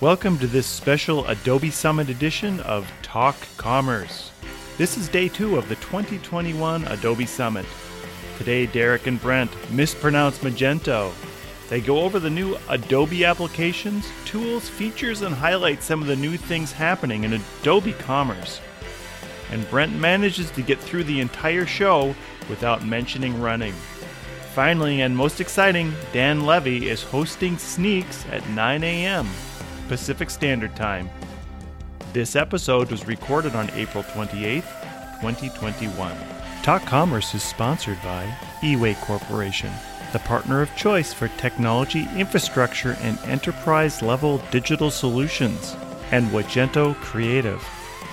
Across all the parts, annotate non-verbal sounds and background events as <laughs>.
Welcome to this special Adobe Summit edition of Talk Commerce. This is day two of the 2021 Adobe Summit. Today, Deryck and Brent mispronounce Magento. They go over the new Adobe applications, tools, features, and highlight some of the new things happening in Adobe Commerce. And Brent manages to get through the entire show without mentioning running. Finally, and most exciting, Dan Levy is hosting Sneaks at 9 a.m. Pacific Standard Time. This episode was recorded on April 28th, 2021. Talk Commerce is sponsored by eWay Corporation, the partner of choice for technology, infrastructure, and enterprise level digital solutions, and Wagento Creative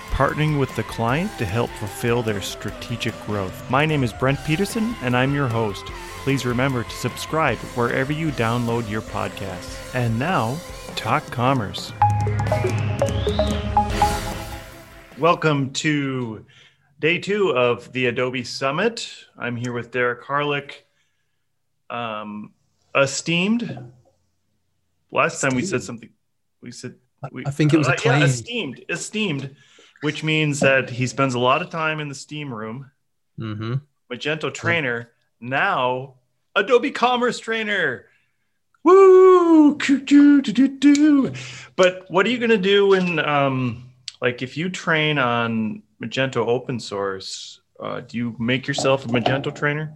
partnering with the client to help fulfill their strategic growth. My name is Brent Peterson, and I'm your host. Please remember to subscribe wherever you download your podcasts. And now, Talk Commerce. Welcome to day two of the Adobe Summit. I'm here with Deryck Harlick, um, esteemed. Last time we said something, we said we, I think it was uh, acclaimed. yeah, esteemed, esteemed, which means that he spends a lot of time in the steam room. Mm-hmm. Magento trainer, now Adobe Commerce trainer. Woo! But what are you going to do when, um, like, if you train on Magento open source, uh, do you make yourself a Magento trainer?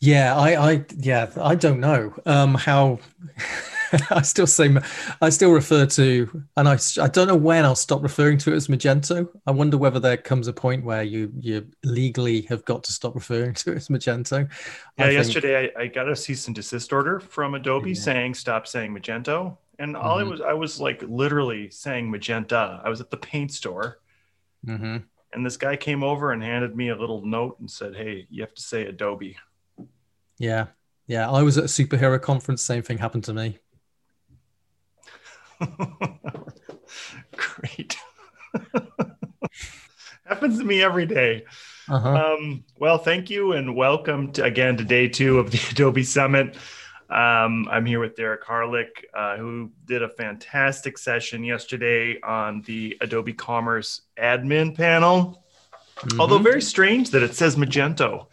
Yeah, I, I, yeah, I don't know um, how. <laughs> I still say, I still refer to, and I, I don't know when I'll stop referring to it as Magento. I wonder whether there comes a point where you, you legally have got to stop referring to it as Magento. Yeah, I think- yesterday I, I got a cease and desist order from Adobe Yeah. saying stop saying Magento, and all I Mhm. was I was like literally saying Magenta. I was at the paint store, Mhm. and this guy came over and handed me a little note and said, "Hey, you have to say Adobe." Yeah, yeah. I was at a superhero conference. Same thing happened to me. <laughs> Great. <laughs> Happens to me every day. Uh-huh. Um, well, thank you and welcome to, again to day two of the <laughs> Adobe Summit. Um, I'm here with Deryck Harlick, uh, who did a fantastic session yesterday on the Adobe Commerce admin panel. Although Mhm. very strange that it says Magento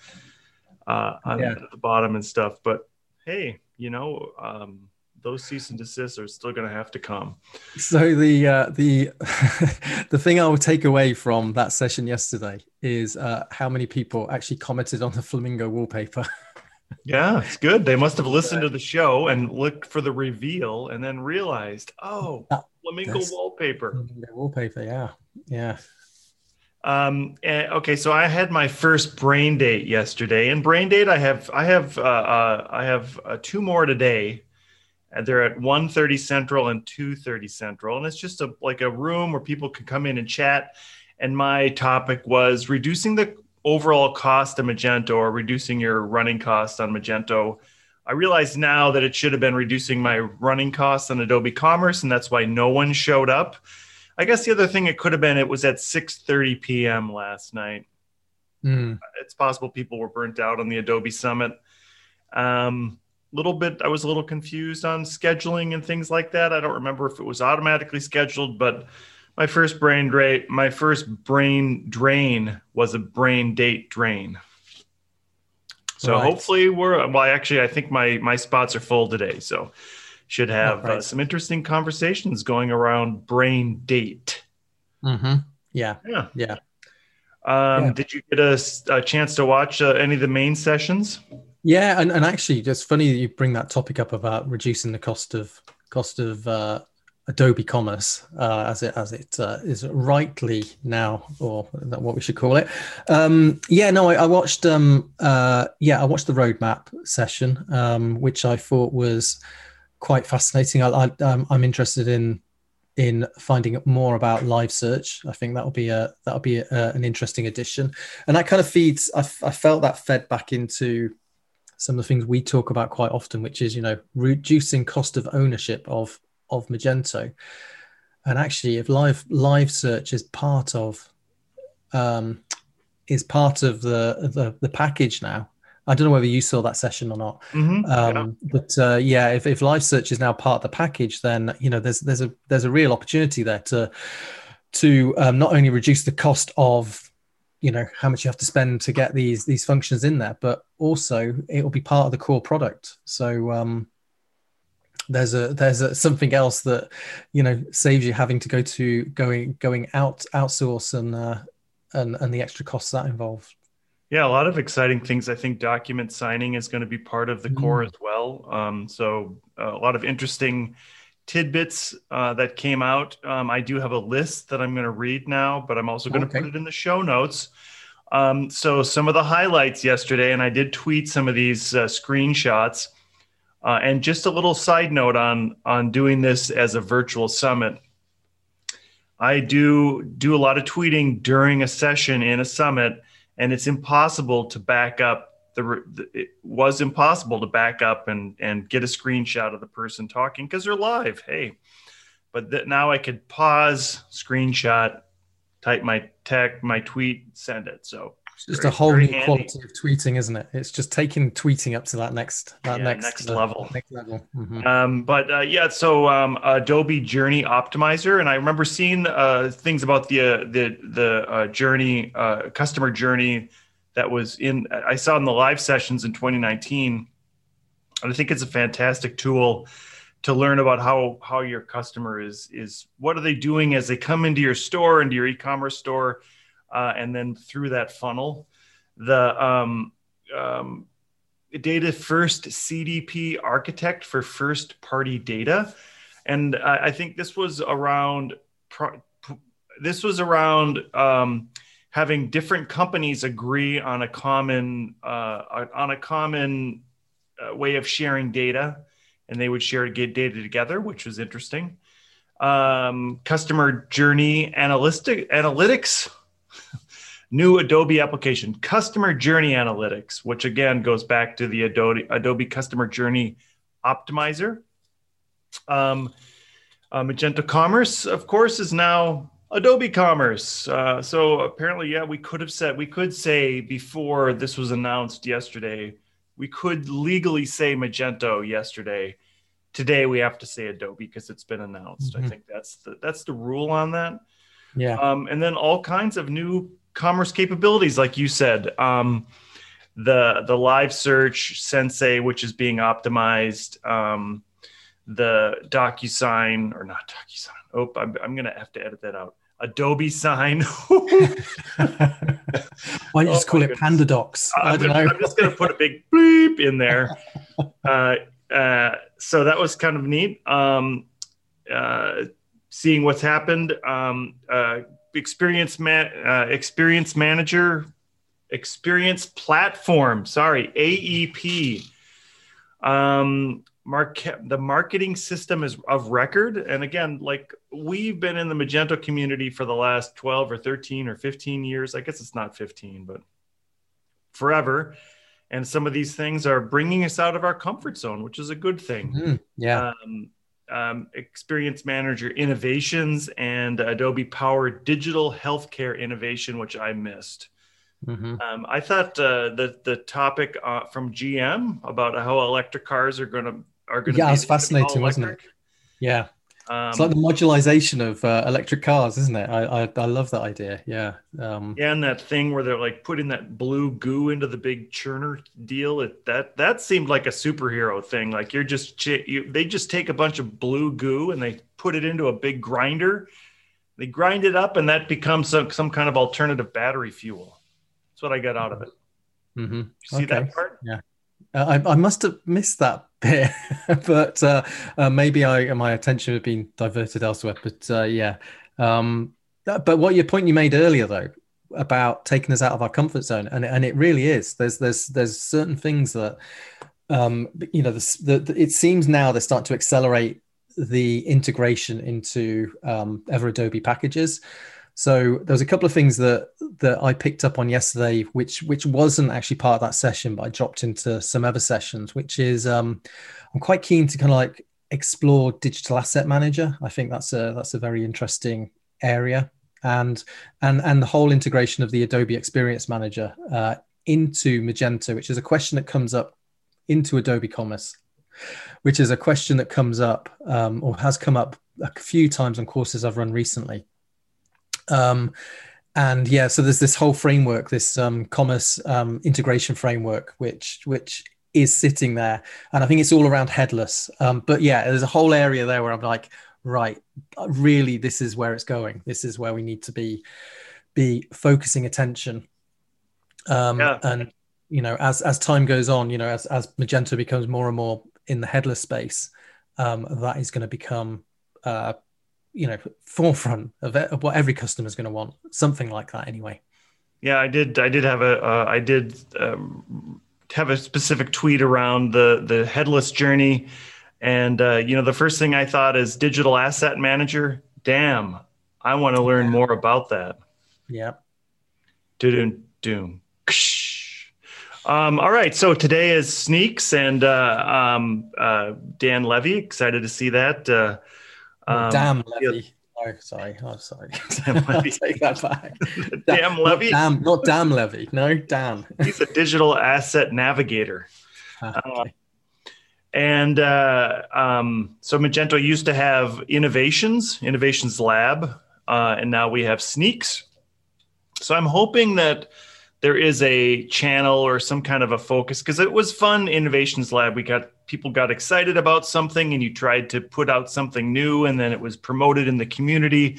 uh, on Yeah. the bottom and stuff. But hey, you know, um, those cease and desists are still going to have to come. So the uh, the <laughs> the thing I will take away from that session yesterday is uh, how many people actually commented on the flamingo wallpaper. <laughs> Yeah, it's good. They must have listened to the show and looked for the reveal and then realized, oh, That- flamingo wallpaper. Flamingo wallpaper, yeah, yeah. Um, eh, okay, so I had my first brain date yesterday, and brain date I have I have uh, uh, I have uh, two more today. And they're at 1.30 Central and 2.30 Central, and it's just a like a room where people can come in and chat. And my topic was reducing the overall cost of Magento or reducing your running costs on Magento. I realize now that it should have been reducing my running costs on Adobe Commerce, and that's why no one showed up. I guess the other thing it could have been it was at 6:30 p.m. last night. Mm, It's possible people were burnt out on the Adobe Summit. Um, little bit, I was a little confused on scheduling and things like that. I don't remember if it was automatically scheduled, but my first brain drain, my first brain drain was a brain date drain. So Right. hopefully we're well. Actually, I think my my spots are full today, so should have right. uh, some interesting conversations going around brain date. hmm Yeah, Yeah. yeah. Um, Yeah. Did you get a chance to watch uh, any of the main sessions? Yeah, and, and actually, it's funny that you bring that topic up about reducing the cost of cost of uh, Adobe Commerce uh, as it as it uh, is rightly now, or what we should call it. Um, yeah, no, I, I watched. Um, uh, yeah, I watched the roadmap session, um, which I thought was quite fascinating. I, I, um, I'm interested in in finding more about live search. I think that'll be a that'll be a, an interesting addition, and that kind of feeds. I felt that fed back into some of the things we talk about quite often, which is you know reducing cost of ownership of of Magento, and actually, if live live search is part of um, is part of the, the the package now, I don't know whether you saw that session or not, Mhm, um, yeah. but uh, yeah, if, if live search is now part of the package, then you know there's there's a there's a real opportunity there to to um, not only reduce the cost of you know how much you have to spend to get these these functions in there, but also it will be part of the core product. So um, there's a there's a, something else that you know saves you having to go to going going out outsource and uh, and and the extra costs that involved. Yeah, a lot of exciting things. I think document signing is going to be part of the Mm. core as well. Um, so uh, a lot of interesting tidbits uh, that came out. Um, I do have a list that I'm going to read now, but I'm also going to Okay. put it in the show notes. Um, so some of the highlights yesterday, and I did tweet some of these uh, screenshots. Uh, and just a little side note on on doing this as a virtual summit. I do do a lot of tweeting during a session in a summit, and it's impossible to back up the. the- It was impossible to back up and and get a screenshot of the person talking because they're live. Hey, but that now I could pause, screenshot, type my tech, my tweet, send it. So It's just Very- a whole new handy. quality of tweeting, isn't it? It's just taking tweeting up to that next that Yeah, next next uh, level. Next level. Mhm. Um, but uh, yeah, so um, Adobe Journey Optimizer, and I remember seeing uh, things about the uh, the the uh, journey uh, customer journey that was in. I saw in the live sessions in 2019, and I think it's a fantastic tool to learn about how how your customer is is what are they doing as they come into your store into your e-commerce store, uh, and then through that funnel, the um, um, data first CDP architect for first party data. And I, I think this was around, pro- this was around um, having different companies agree on a common, uh, on a common uh, way of sharing data. And they would share get data together, which was interesting. Um, customer journey analytic, analytics, <laughs> new Adobe application, Customer Journey Analytics, which again goes back to the Adobe Adobe Customer Journey Optimizer. Um, uh, Magento Commerce, of course, is now Adobe Commerce. Uh, so apparently, yeah, we could have said we could say before this was announced yesterday, we could legally say Magento yesterday. Today we have to say Adobe because it's been announced. I Mhm. think that's the that's the rule on that Yeah. um, and then all kinds of new commerce capabilities, like you said. Um, the the live search Sensei, which is being optimized. Um, the DocuSign or not DocuSign. Oh, I'm, I'm gonna have to edit that out. Adobe Sign. <laughs> Why don't you just Oh call it goodness. Panda Docs? I I'm, don't gonna- know. I'm just gonna put a big bleep in there. <laughs> Uh, uh, so that was kind of neat. Um, uh, seeing what's happened. Um, uh, experience man, uh, experience manager, experience platform. Sorry, AEP. Um, market the marketing system is of record and again like we've been in the magento community for the last 12 or 13 or 15 years i guess it's not 15 but forever and some of these things are bringing us out of our comfort zone which is a good thing Mhm. Yeah. um, um, experience manager innovations and adobe power digital healthcare innovation which i missed Mhm. um, i thought uh, the the topic uh, from gm about how electric cars are going to are going to Yeah, it was they're gonna be fascinating, wasn't it? Yeah. Um, It's like the modularization of uh, electric cars, isn't it? I, I I love that idea. Yeah. Um, yeah, and that thing where they're like putting that blue goo into the big churner deal. It, that that seemed like a superhero thing. Like you're just you, they just take a bunch of blue goo and they put it into a big grinder. They grind it up, and that becomes some some kind of alternative battery fuel. That's what I got out of it. mhm. You see Okay. that part? Uh, I, I must have missed that <laughs> bit, but uh, uh, maybe I my attention had been diverted elsewhere. But uh, yeah, um, but what your point you made earlier though about taking us out of our comfort zone, and and it really is. There's there's there's certain things that um, you know the, the, the- it seems now they start to accelerate the integration into um, Ever Adobe packages. So there was a couple of things that that I picked up on yesterday, which which wasn't actually part of that session, but I dropped into some other sessions. Which is um, I'm quite keen to kind of like explore digital asset manager. I think that's a that's a very interesting area, and and and the whole integration of the Adobe Experience Manager uh, into Magento, which is a question that comes up into Adobe Commerce, which is a question that comes up um, or has come up a few times on courses I've run recently. Um, and yeah, so there's this whole framework, this um, commerce um, integration framework, which which is sitting there, and I think it's all around headless. Um, but yeah, there's a whole area there where I'm like, right, really, this is where it's going. This is where we need to be be focusing attention. Um, yeah. And you know, as as time goes on, you know, as as Magento becomes more and more in the headless space, um, that is going to become uh, you know forefront of, it, of what every customer is going to want something like that anyway. Yeah i did i did have a uh, I did um, have a specific tweet around the the headless journey. And uh, you know the first thing i thought is digital asset manager. Damn i want to learn more about that. Yeah. Doom. Doom um, all right, so today is Sneaks and uh, um, uh, Dan Levy. Excited to see that. Um, damn Levy. Oh, sorry. I'm oh, sorry. <laughs> Damn <laughs> Levy. take that back. <laughs> damn Levy. Not damn, not damn Levy. No, damn. He's a digital asset navigator. Ah, okay. Uh, and uh, um, so Magento used to have innovations, innovations lab, uh, and now we have sneaks. So I'm hoping that there is a channel or some kind of a focus because it was fun innovations lab we got people got excited about something and you tried to put out something new and then it was promoted in the community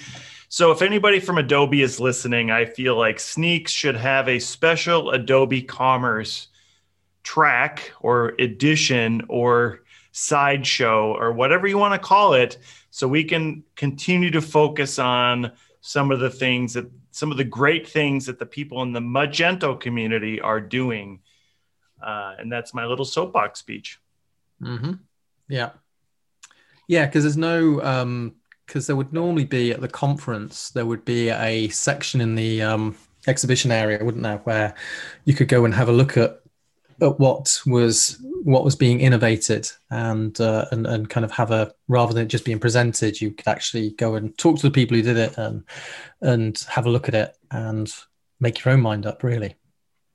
so if anybody from adobe is listening i feel like sneaks should have a special adobe commerce track or edition or sideshow or whatever you want to call it so we can continue to focus on some of the things that some of the great things that the people in the Magento community are doing. Uh, and that's my little soapbox speech. Mm-hmm. Yeah. Yeah, because there's no, because um, there would normally be at the conference, there would be a section in the um, exhibition area, wouldn't there, where you could go and have a look at at what was what was being innovated and uh, and and kind of have a rather than just being presented, you could actually go and talk to the people who did it and and have a look at it and make your own mind up. Really.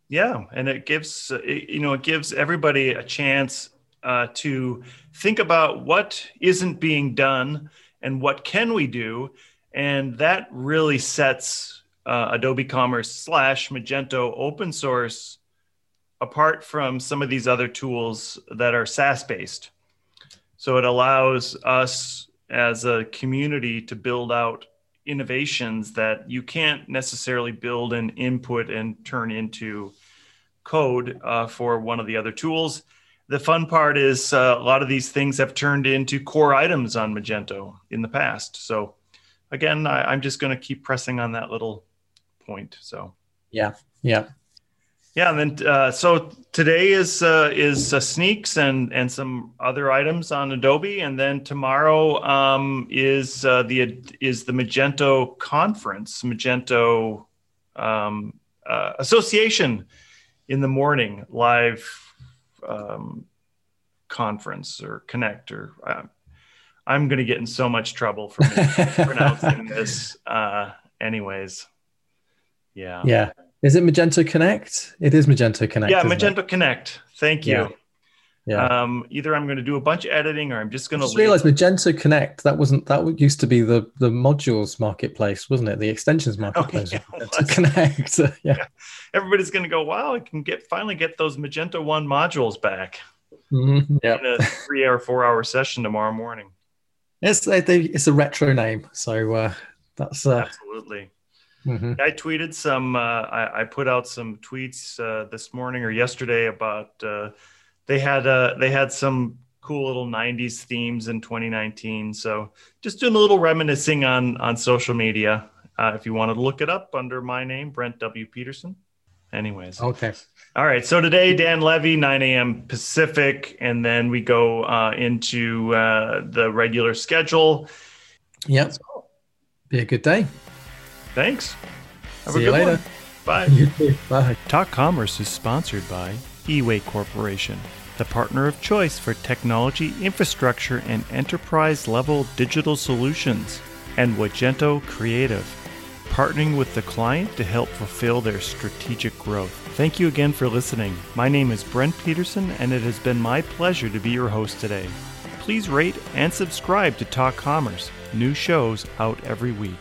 Yeah, and it gives you know it gives everybody a chance uh, to think about what isn't being done and what can we do, and that really sets uh, Adobe Commerce slash Magento open source apart from some of these other tools that are SaaS based. So it allows us as a community to build out innovations that you can't necessarily build and input and turn into code uh, for one of the other tools. The fun part is uh, a lot of these things have turned into core items on Magento in the past. So again, I, I'm just going to keep pressing on that little point. So yeah, yeah. Yeah, and then uh, so today is uh, is uh, sneaks and and some other items on Adobe, and then tomorrow um, is uh, the is the Magento conference, Magento um, uh, Association in the morning live um, conference or connect or. Uh, I'm going to get in so much trouble for <laughs> pronouncing this. Uh, anyways, yeah. Yeah. Is it Magento Connect? It is Magento Connect. Yeah, Magento it? Connect. Thank you. Yeah. Yeah. Um, either I'm going to do a bunch of editing or I'm just going to just realize Magento Connect. That wasn't that used to be the the modules marketplace, wasn't it? The extensions <laughs> oh, marketplace. Oh, yeah, Connect. <laughs> yeah. yeah. Everybody's going to go. Wow, I can get finally get those Magento One modules back. Mm-hmm. Yeah. In a three hour, four hour session tomorrow morning. It's it's a retro name, so uh, that's uh, absolutely. Mm-hmm. I tweeted some. Uh, I, I, put out some tweets uh, this morning or yesterday about uh, they had uh, they had some cool little '90s themes in 2019. So just doing a little reminiscing on on social media. Uh, if you wanted to look it up under my name, Brent W. Peterson. Anyways. Okay. All right. So today, Dan Levy, 9 a.m. Pacific, and then we go uh, into the regular schedule. Yep. Be a good day. Thanks. Have See you later. One. Bye. <laughs> Bye. Talk Commerce is sponsored by eWay Corporation, the partner of choice for technology, infrastructure, and enterprise level digital solutions, and Wagento Creative partnering with the client to help fulfill their strategic growth. Thank you again for listening. My name is Brent Peterson, and it has been my pleasure to be your host today. Please rate and subscribe to Talk Commerce, new shows out every week.